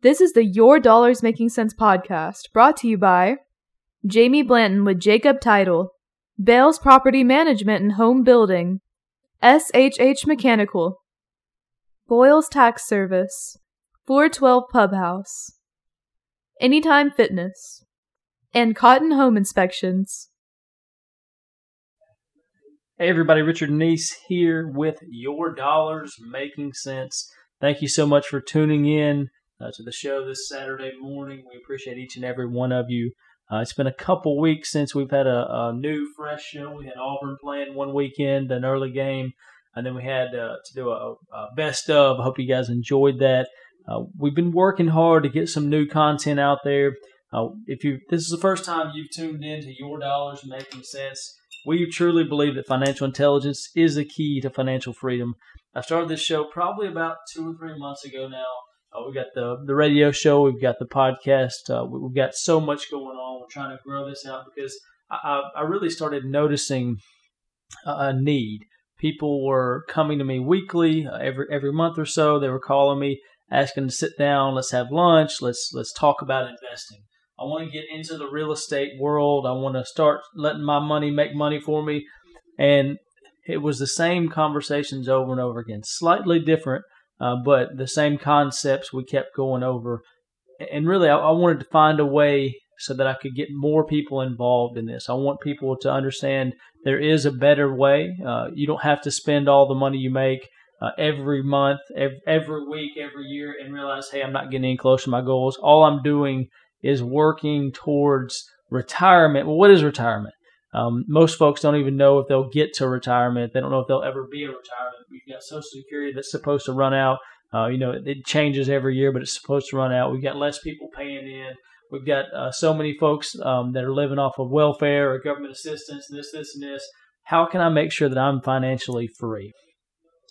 This is the Your Dollars Making Cents podcast brought to you by Jamie Blanton with Jacob Title, Bales Property Management and Home Building, SHH Mechanical, Boyles Tax Service, 412 Pub House, Anytime Fitness, and Cotton Home Inspections. Hey everybody, Richard Neese here with Your Dollars Making Cents. Thank you so much for tuning in uh, to the show this Saturday morning. We appreciate each and every one of you. Uh, it's been a couple weeks since we've had a, a, new, fresh show. We had Auburn playing one weekend, an early game, and then we had uh, to do a, a, best of. I hope you guys enjoyed that. Uh, we've been working hard to get some new content out there. Uh, if you this is the first time you've tuned in to Your Dollars Making Cents, we truly believe that financial intelligence is the key to financial freedom. I started this show probably about two or three months ago now. Uh, we got the the radio show, we've got the podcast, uh, we've got so much going on. We're trying to grow this out because I, I really started noticing a need. People were coming to me weekly, uh, every every month or so. They were calling me, asking to sit down, let's have lunch, let's let's talk about investing. I want to get into the real estate world. I want to start letting my money make money for me. And it was the same conversations over and over again, slightly different, uh, but the same concepts we kept going over. And really, I, I, wanted to find a way so that I could get more people involved in this. I want people to understand there is a better way. Uh, you don't have to spend all the money you make. Uh, every month, every, every week, every year, and realize, hey, I'm not getting any closer to my goals. All I'm doing is working towards retirement. Well, what is retirement? Um, most folks don't even know if they'll get to retirement. They don't know if they'll ever be a retirement. We've got Social Security that's supposed to run out. Uh, you know, it, changes every year, but it's supposed to run out. We've got less people paying in. We've got uh, so many folks um, that are living off of welfare or government assistance, and this, this, and this. How can I make sure that I'm financially free?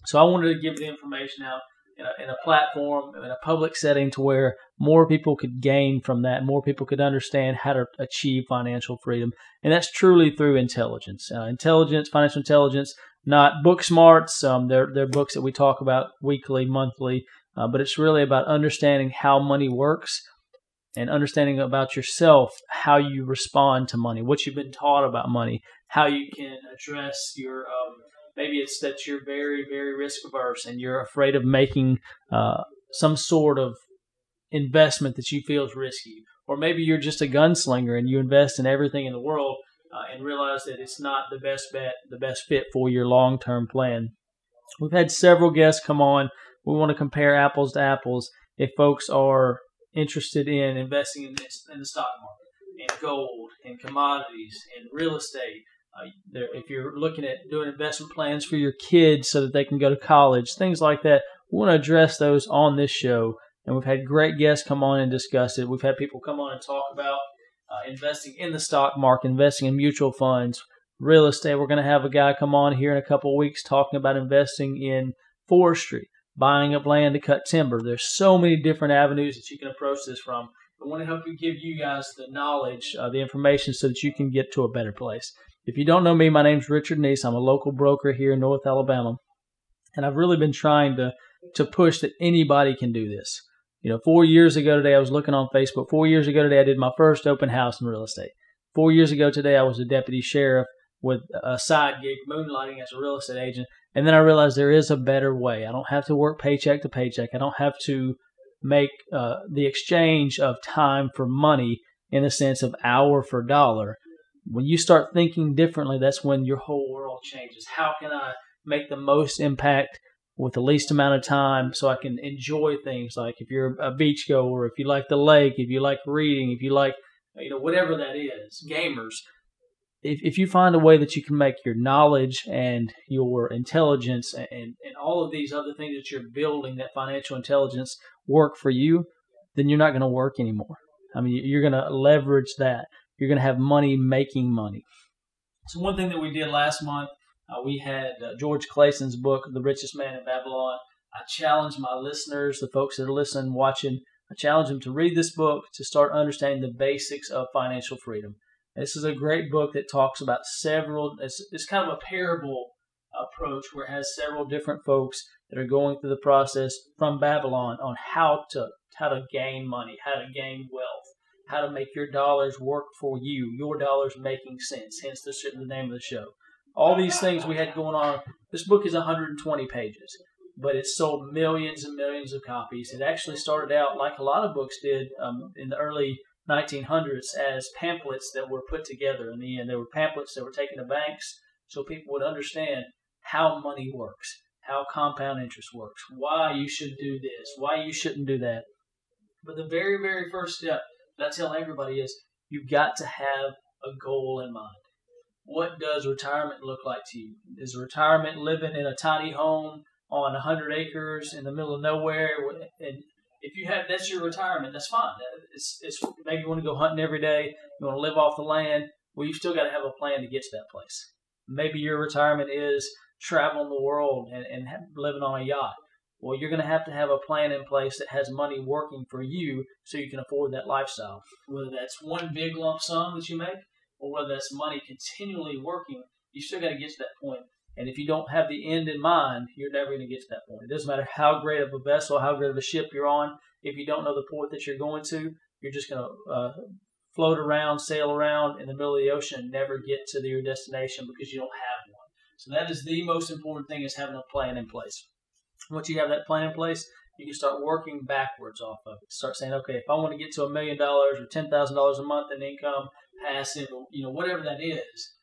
So I wanted to give the information out in a, in a platform, in a public setting to where more people could gain from that, more people could understand how to achieve financial freedom. And that's truly through intelligence. Uh, intelligence, financial intelligence, not book smarts. Um, they're, they're books that we talk about weekly, monthly, uh, but it's really about understanding how money works and understanding about yourself, how you respond to money, what you've been taught about money, how you can address your um, maybe it's that you're very very risk averse and you're afraid of making uh, some sort of investment that you feel is risky. Or maybe you're just a gunslinger and you invest in everything in the world uh, and realize that it's not the best bet the best fit for your long-term plan. We've had several guests come on. We want to compare apples to apples. If folks are interested in investing in, this, in the stock market in gold in commodities in real estate uh, if you're looking at doing investment plans for your kids so that they can go to college, things like that, we want to address those on this show. And we've had great guests come on and discuss it. We've had people come on and talk about uh, investing in the stock market, investing in mutual funds, real estate. We're going to have a guy come on here in a couple weeks talking about investing in forestry, buying up land to cut timber. There's so many different avenues that you can approach this from. I want to help you give you guys the knowledge, uh, the information, so that you can get to a better place. If you don't know me, my name's Richard Neese. I'm a local broker here in North Alabama. And I've really been trying to, to push that anybody can do this. You know, four years ago today, I was looking on Facebook. Four years ago today, I did my first open house in real estate. Four years ago today, I was a deputy sheriff with a side gig, moonlighting as a real estate agent. And then I realized there is a better way. I don't have to work paycheck to paycheck. I don't have to make uh, the exchange of time for money in the sense of hour for dollar when you start thinking differently, that's when your whole world changes. How can I make the most impact with the least amount of time so I can enjoy things like if you're a beach goer, if you like the lake, if you like reading, if you like, you know, whatever that is, gamers. If, if you find a way that you can make your knowledge and your intelligence and, and all of these other things that you're building, that financial intelligence work for you, then you're not going to work anymore. I mean, you're going to leverage that you're going to have money making money. So one thing that we did last month, uh, we had uh, George Clason's book, The Richest Man in Babylon. I challenge my listeners, the folks that are listening, watching, I challenge them to read this book to start understanding the basics of financial freedom. This is a great book that talks about several. It's, it's kind of a parable approach where it has several different folks that are going through the process from Babylon on how to how to gain money, how to gain wealth, how to make your dollars work for you, your dollars making sense. Hence the, the name of the show. All these things we had going on. This book is 120 pages, but it sold millions and millions of copies. It actually started out like a lot of books did um, in the early 1900s as pamphlets that were put together. In the end, there were pamphlets that were taken to banks so people would understand how money works, how compound interest works, why you should do this, why you shouldn't do that. But the very, very first step I tell everybody is you've got to have a goal in mind. What does retirement look like to you? Is retirement living in a tiny home on 100 acres in the middle of nowhere? And if you have that's your retirement, that's fine. It's, it's maybe you want to go hunting every day, you want to live off the land. Well, you've still got to have a plan to get to that place. Maybe your retirement is traveling the world and, and living on a yacht. Well, you're going to have to have a plan in place that has money working for you so you can afford that lifestyle. Whether that's one big lump sum that you make or whether that's money continually working, you still got to get to that point. And if you don't have the end in mind, you're never going to get to that point. It doesn't matter how great of a vessel, how great of a ship you're on. If you don't know the port that you're going to, you're just going to uh, float around, sail around in the middle of the ocean, and never get to your destination because you don't have one. So that is the most important thing is having a plan in place. Once you have that plan in place, you can start working backwards off of it. Start saying, okay, if I want to get to a million dollars or ten thousand dollars a month in income, passive, or you know whatever that is,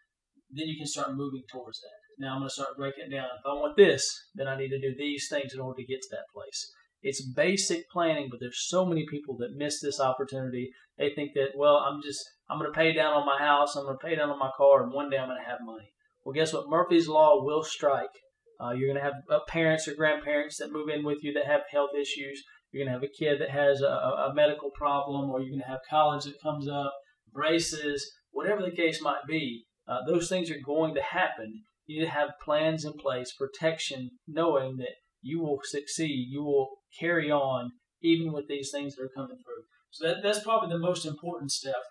then you can start moving towards that. Now I'm going to start breaking it down. If I want this, then I need to do these things in order to get to that place. It's basic planning, but there's so many people that miss this opportunity. They think that, well, I'm just I'm going to pay down on my house, I'm going to pay down on my car, and one day I'm going to have money. Well, guess what? Murphy's Law will strike. Uh, you're going to have uh, parents or grandparents that move in with you that have health issues. You're going to have a kid that has a, a medical problem, or you're going to have college that comes up, braces, whatever the case might be. Uh, those things are going to happen. You need to have plans in place, protection, knowing that you will succeed, you will carry on even with these things that are coming through. So that, that's probably the most important step.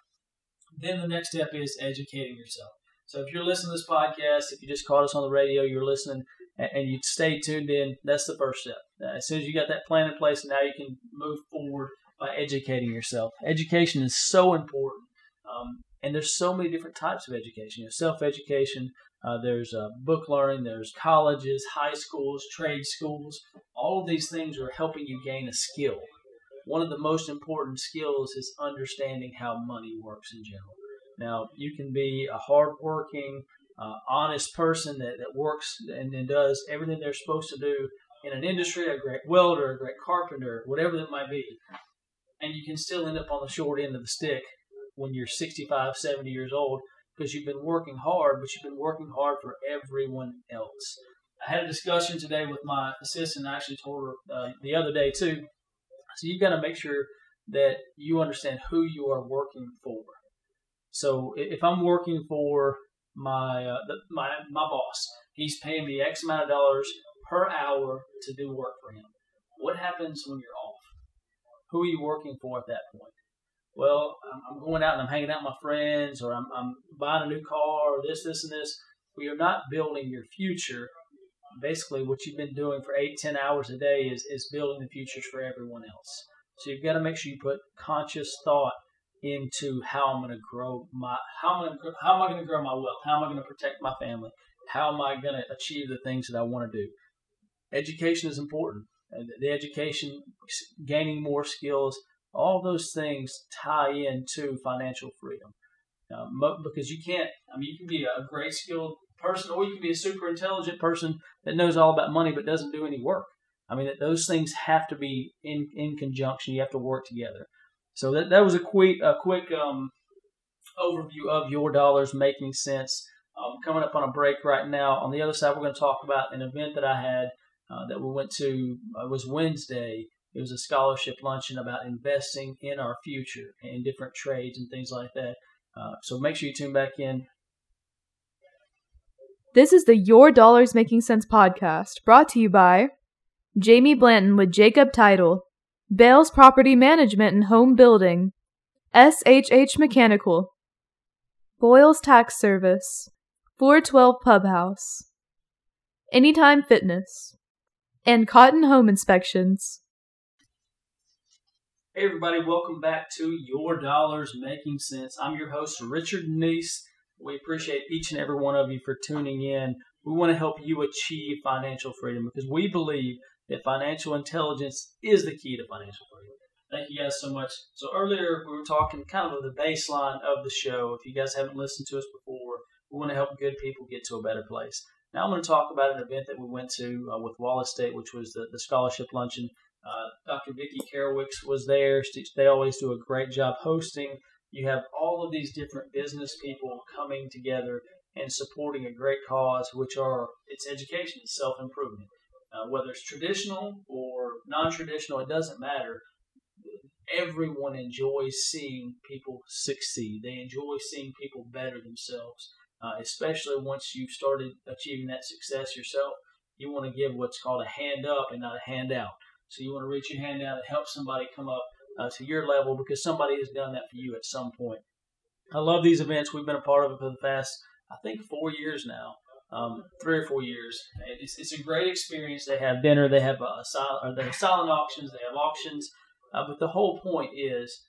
Then the next step is educating yourself. So if you're listening to this podcast, if you just caught us on the radio, you're listening, and you stay tuned in, that's the first step. As soon as you got that plan in place, now you can move forward by educating yourself. Education is so important. Um, and there's so many different types of education. You know, self-education, uh, there's uh, book learning, there's colleges, high schools, trade schools. All of these things are helping you gain a skill. One of the most important skills is understanding how money works in general. Now, you can be a hardworking, uh, honest person that, that works and, and does everything they're supposed to do in an industry, a great welder, a great carpenter, whatever that might be. And you can still end up on the short end of the stick when you're 65, 70 years old because you've been working hard, but you've been working hard for everyone else. I had a discussion today with my assistant. I actually told her uh, the other day too. So you've got to make sure that you understand who you are working for. So if I'm working for my uh, my my boss, he's paying me X amount of dollars per hour to do work for him. What happens when you're off? Who are you working for at that point? well, I'm going out and I'm hanging out with my friends, or I'm, I'm buying a new car, or this, this, and this. We are not building your future. Basically, what you've been doing for eight, ten hours a day is, is building the futures for everyone else. So you've got to make sure you put conscious thought into how I'm going to grow my how am I to, how am I going to grow my wealth? How am I going to protect my family? How am I going to achieve the things that I want to do? Education is important. The education, gaining more skills, all those things tie into financial freedom. Uh, because you can't, I mean, you can be a great skilled person or you can be a super intelligent person that knows all about money but doesn't do any work. I mean, those things have to be in, in conjunction. You have to work together. So that, that was a quick, a quick um, overview of your dollars making cents. Um, coming up on a break right now. On the other side, we're going to talk about an event that I had uh, that we went to. Uh, it was Wednesday it was a scholarship luncheon about investing in our future and different trades and things like that. Uh, so make sure you tune back in. This is the Your Dollars Making Cents podcast brought to you by Jamie Blanton with Jacob Title, Bales Property Management and Home Building, SHH Mechanical, Boyles Tax Service, 412 Pub House. Anytime Fitness, and Cotton Home Inspections. Hey, everybody, welcome back to Your Dollars Making Cents. I'm your host, Richard Neese. We appreciate each and every one of you for tuning in. We want to help you achieve financial freedom because we believe that financial intelligence is the key to financial freedom. Thank you guys so much. So, earlier we were talking kind of the baseline of the show. If you guys haven't listened to us before, we want to help good people get to a better place. Now, I'm going to talk about an event that we went to uh, with Wallace State, which was the, the scholarship luncheon. Uh, Dr. Vicki Karolewics was there. They always do a great job hosting. You have all of these different business people coming together and supporting a great cause, which are it's education, it's self improvement. Uh, whether it's traditional or non traditional, it doesn't matter. Everyone enjoys seeing people succeed. They enjoy seeing people better themselves, uh, especially once you've started achieving that success yourself. You want to give what's called a hand up and not a handout. So you want to reach your hand out and help somebody come up uh, to your level because somebody has done that for you at some point. I love these events. We've been a part of it for the past, I think, four years now, um, three or four years. It's, it's, a great experience. They have dinner, they have uh, silent, or they have silent auctions, they have auctions, uh, but the whole point is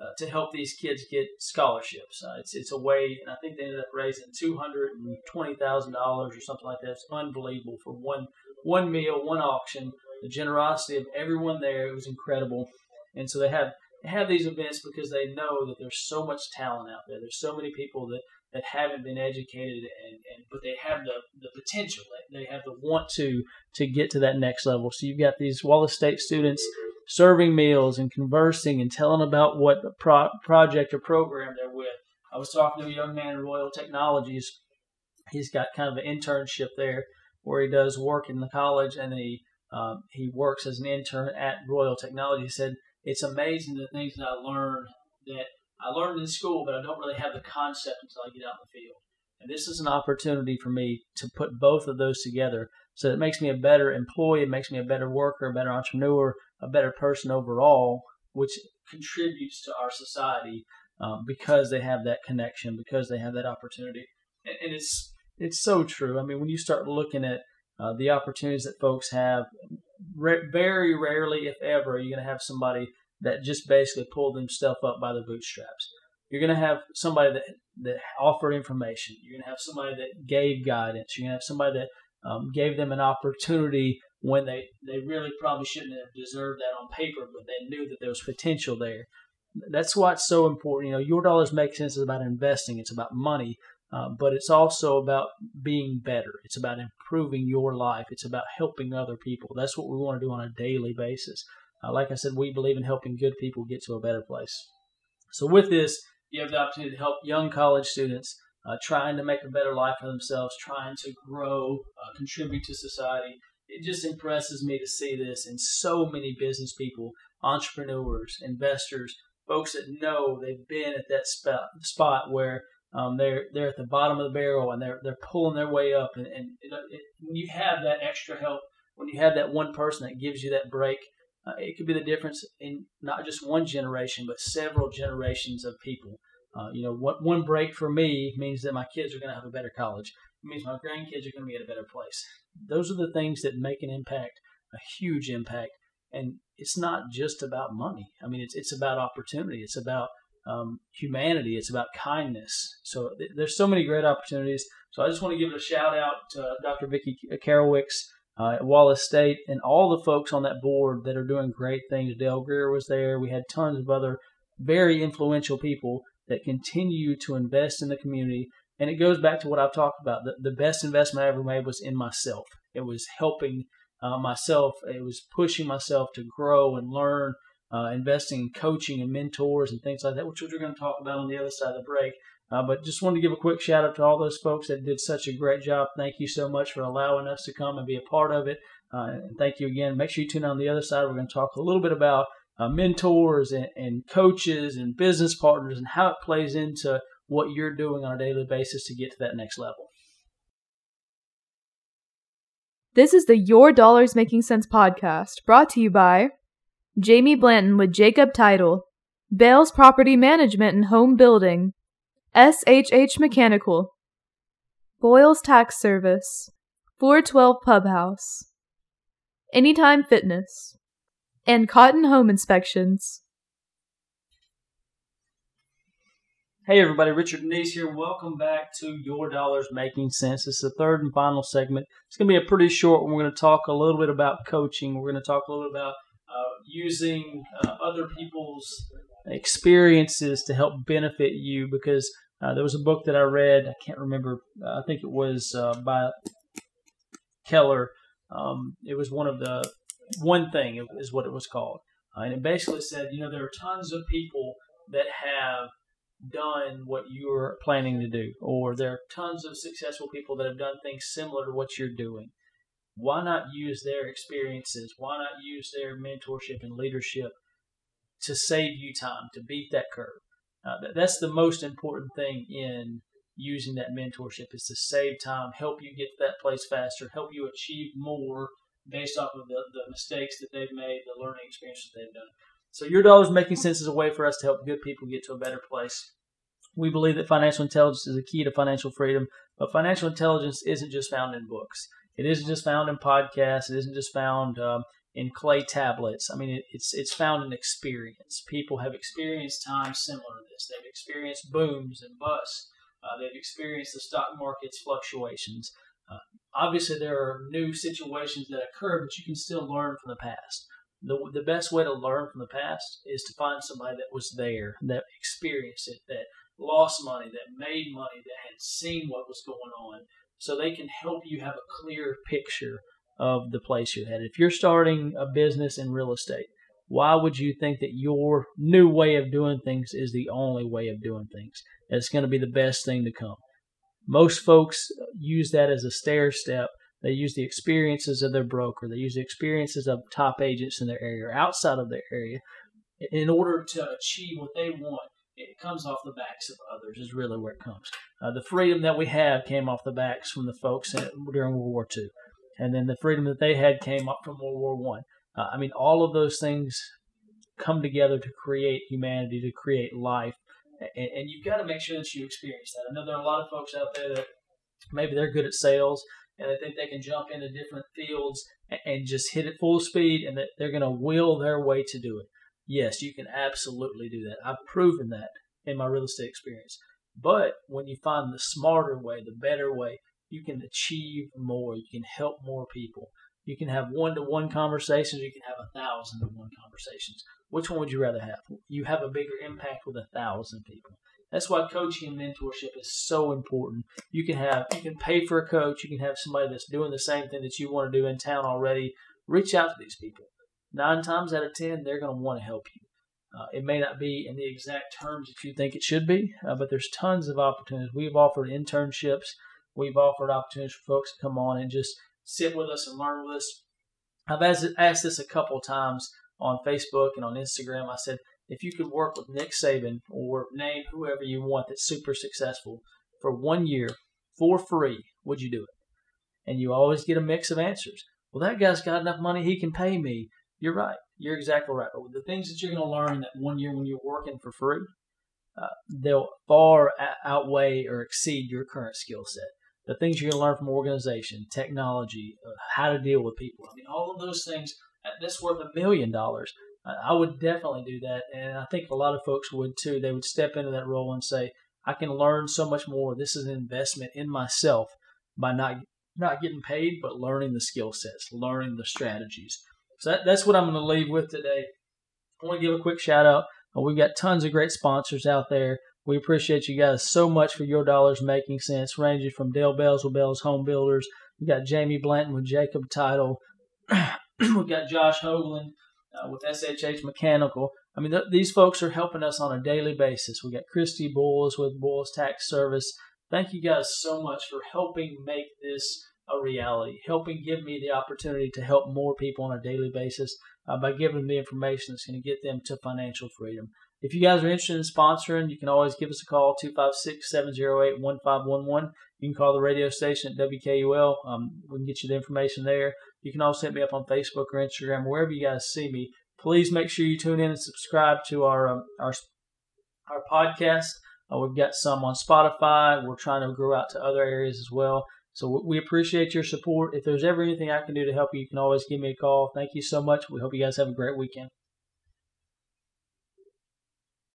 uh, to help these kids get scholarships. Uh, it's it's a way, and I think they ended up raising two hundred and twenty thousand dollars or something like that. It's unbelievable for one one meal, one auction. The generosity of everyone there it was incredible, and so they have they have these events because they know that there's so much talent out there. There's so many people that, that haven't been educated and, and but they have the, the potential. They have the want to to get to that next level. So you've got these Wallace State students serving meals and conversing and telling about what pro- project or program they're with. I was talking to a young man in Royal Technologies. He's got kind of an internship there where he does work in the college and he um, he works as an intern at Royal Technology. He said it's amazing the things that I learned that I learned in school, but I don't really have the concept until I get out in the field. And this is an opportunity for me to put both of those together. So it makes me a better employee, it makes me a better worker, a better entrepreneur, a better person overall, which contributes to our society um, because they have that connection, because they have that opportunity. And, and it's it's so true. I mean, when you start looking at uh, the opportunities that folks have, very rarely, if ever, are you going to have somebody that just basically pulled themselves up by the bootstraps. You're going to have somebody that, that offered information. You're going to have somebody that gave guidance. You're going to have somebody that um, gave them an opportunity when they, they really probably shouldn't have deserved that on paper, but they knew that there was potential there. That's why it's so important. You know, your dollars make sense is about investing. It's about money, uh, but it's also about being better. It's about improving your life. It's about helping other people. That's what we want to do on a daily basis. Uh, like I said, we believe in helping good people get to a better place. So, with this, you have the opportunity to help young college students uh, trying to make a better life for themselves, trying to grow, uh, contribute to society. It just impresses me to see this in so many business people, entrepreneurs, investors, folks that know they've been at that spot, spot where um, they're they're at the bottom of the barrel and they're they're pulling their way up. And, and it, it, when you have that extra help, when you have that one person that gives you that break, uh, it could be the difference in not just one generation, but several generations of people. Uh, you know, what one break for me means that my kids are going to have a better college. It means my grandkids are going to be at a better place. Those are the things that make an impact, a huge impact. And it's not just about money. I mean, it's it's about opportunity. It's about um, humanity. It's about kindness. So th- there's so many great opportunities. So I just want to give a shout out to Dr. Vicki Karolewics uh, Wallace State and all the folks on that board that are doing great things. Dale Greer was there. We had tons of other very influential people that continue to invest in the community. And it goes back to what I've talked about. The, the best investment I ever made was in myself. It was helping uh, myself. It was pushing myself to grow and learn, uh, investing in coaching and mentors and things like that, which we're going to talk about on the other side of the break. Uh, but just wanted to give a quick shout out to all those folks that did such a great job. Thank you so much for allowing us to come and be a part of it. Uh, and thank you again. Make sure you tune on the other side. We're going to talk a little bit about uh, mentors and, and coaches and business partners and how it plays into what you're doing on a daily basis to get to that next level. This is the Your Dollars Making Cents podcast brought to you by Jamie Blanton with Jacob Title, Bales Property Management and Home Building, SHH Mechanical, Boyles Tax Service, 412 Pub House, Anytime Fitness, and Cotton Home Inspections. Hey everybody, Richard Neese here. Welcome back to Your Dollars Making Cents. It's the third and final segment. It's going to be a pretty short one. We're going to talk a little bit about coaching. We're going to talk a little bit about uh, using uh, other people's experiences to help benefit you because uh, there was a book that I read. I can't remember. I think it was uh, by Keller. Um, it was one of the one thing is what it was called, uh, and it basically said, you know, there are tons of people that have done what you're planning to do, or there are tons of successful people that have done things similar to what you're doing. Why not use their experiences? Why not use their mentorship and leadership to save you time, to beat that curve? Uh, that's the most important thing in using that mentorship is to save time, help you get to that place faster, help you achieve more based off of the, the mistakes that they've made, the learning experiences they've done. So your dollars making cents is a way for us to help good people get to a better place. We believe that financial intelligence is a key to financial freedom, but financial intelligence isn't just found in books. It isn't just found in podcasts. It isn't just found um, in clay tablets. I mean, it, it's it's found in experience. People have experienced times similar to this. They've experienced booms and busts. Uh, they've experienced the stock market's fluctuations. Uh, obviously, there are new situations that occur, but you can still learn from the past the, the best way to learn from the past is to find somebody that was there, that experienced it, that lost money, that made money, that had seen what was going on, so they can help you have a clear picture of the place you're headed. If you're starting a business in real estate, why would you think that your new way of doing things is the only way of doing things? It's going to be the best thing to come. Most folks use that as a stair step they use the experiences of their broker. They use the experiences of top agents in their area or outside of their area in order to achieve what they want. It comes off the backs of others, is really where it comes. Uh, the freedom that we have came off the backs from the folks during World War II. And then the freedom that they had came up from World War One. Uh, I mean, all of those things come together to create humanity, to create life. And, and you've got to make sure that you experience that. I know there are a lot of folks out there that maybe they're good at sales and they think they can jump into different fields and just hit it full speed and that they're going to will their way to do it. Yes, you can absolutely do that. I've proven that in my real estate experience. But when you find the smarter way, the better way, you can achieve more. You can help more people. You can have one to one conversations. You can have a thousand to one conversations. Which one would you rather have? You have a bigger impact with a thousand people. That's why coaching and mentorship is so important. You can have you can pay for a coach. You can have somebody that's doing the same thing that you want to do in town already. Reach out to these people. Nine times out of ten, they're going to want to help you. Uh, it may not be in the exact terms that you think it should be, uh, but there's tons of opportunities. We've offered internships. We've offered opportunities for folks to come on and just sit with us and learn with us. I've asked, this a couple of times on Facebook and on Instagram. I said, if you could work with Nick Saban or name whoever you want that's super successful for one year for free, would you do it? And you always get a mix of answers. Well, that guy's got enough money, he can pay me. You're right. You're exactly right. But the things that you're going to learn that one year when you're working for free, uh, they'll far outweigh or exceed your current skill set. The things you're going to learn from organization, technology, uh, how to deal with people. I mean, all of those things, that's worth a million dollars. I would definitely do that, and I think a lot of folks would too. They would step into that role and say, "I can learn so much more. This is an investment in myself by not not getting paid, but learning the skill sets, learning the strategies." So that, that's what I'm going to leave with today. I want to give a quick shout out. Uh, we've got tons of great sponsors out there. We appreciate you guys so much for your dollars making cents, ranging from Dale Bells with Bells Home Builders. We got Jamie Blanton with Jacob Title. We've got Josh Hoagland uh, with SHH Mechanical. I mean, th- these folks are helping us on a daily basis. We got Christy Bulls with Bulls Tax Service. Thank you guys so much for helping make this a reality, helping give me the opportunity to help more people on a daily basis uh, by giving them the information that's going to get them to financial freedom. If you guys are interested in sponsoring, you can always give us a call, 256 708 1511. You can call the radio station at WKUL. Um, we can get you the information there. You can also hit me up on Facebook or Instagram, wherever you guys see me. Please make sure you tune in and subscribe to our um, our our podcast. Uh, we've got some on Spotify. We're trying to grow out to other areas as well. So we appreciate your support. If there's ever anything I can do to help you, you can always give me a call. Thank you so much. We hope you guys have a great weekend.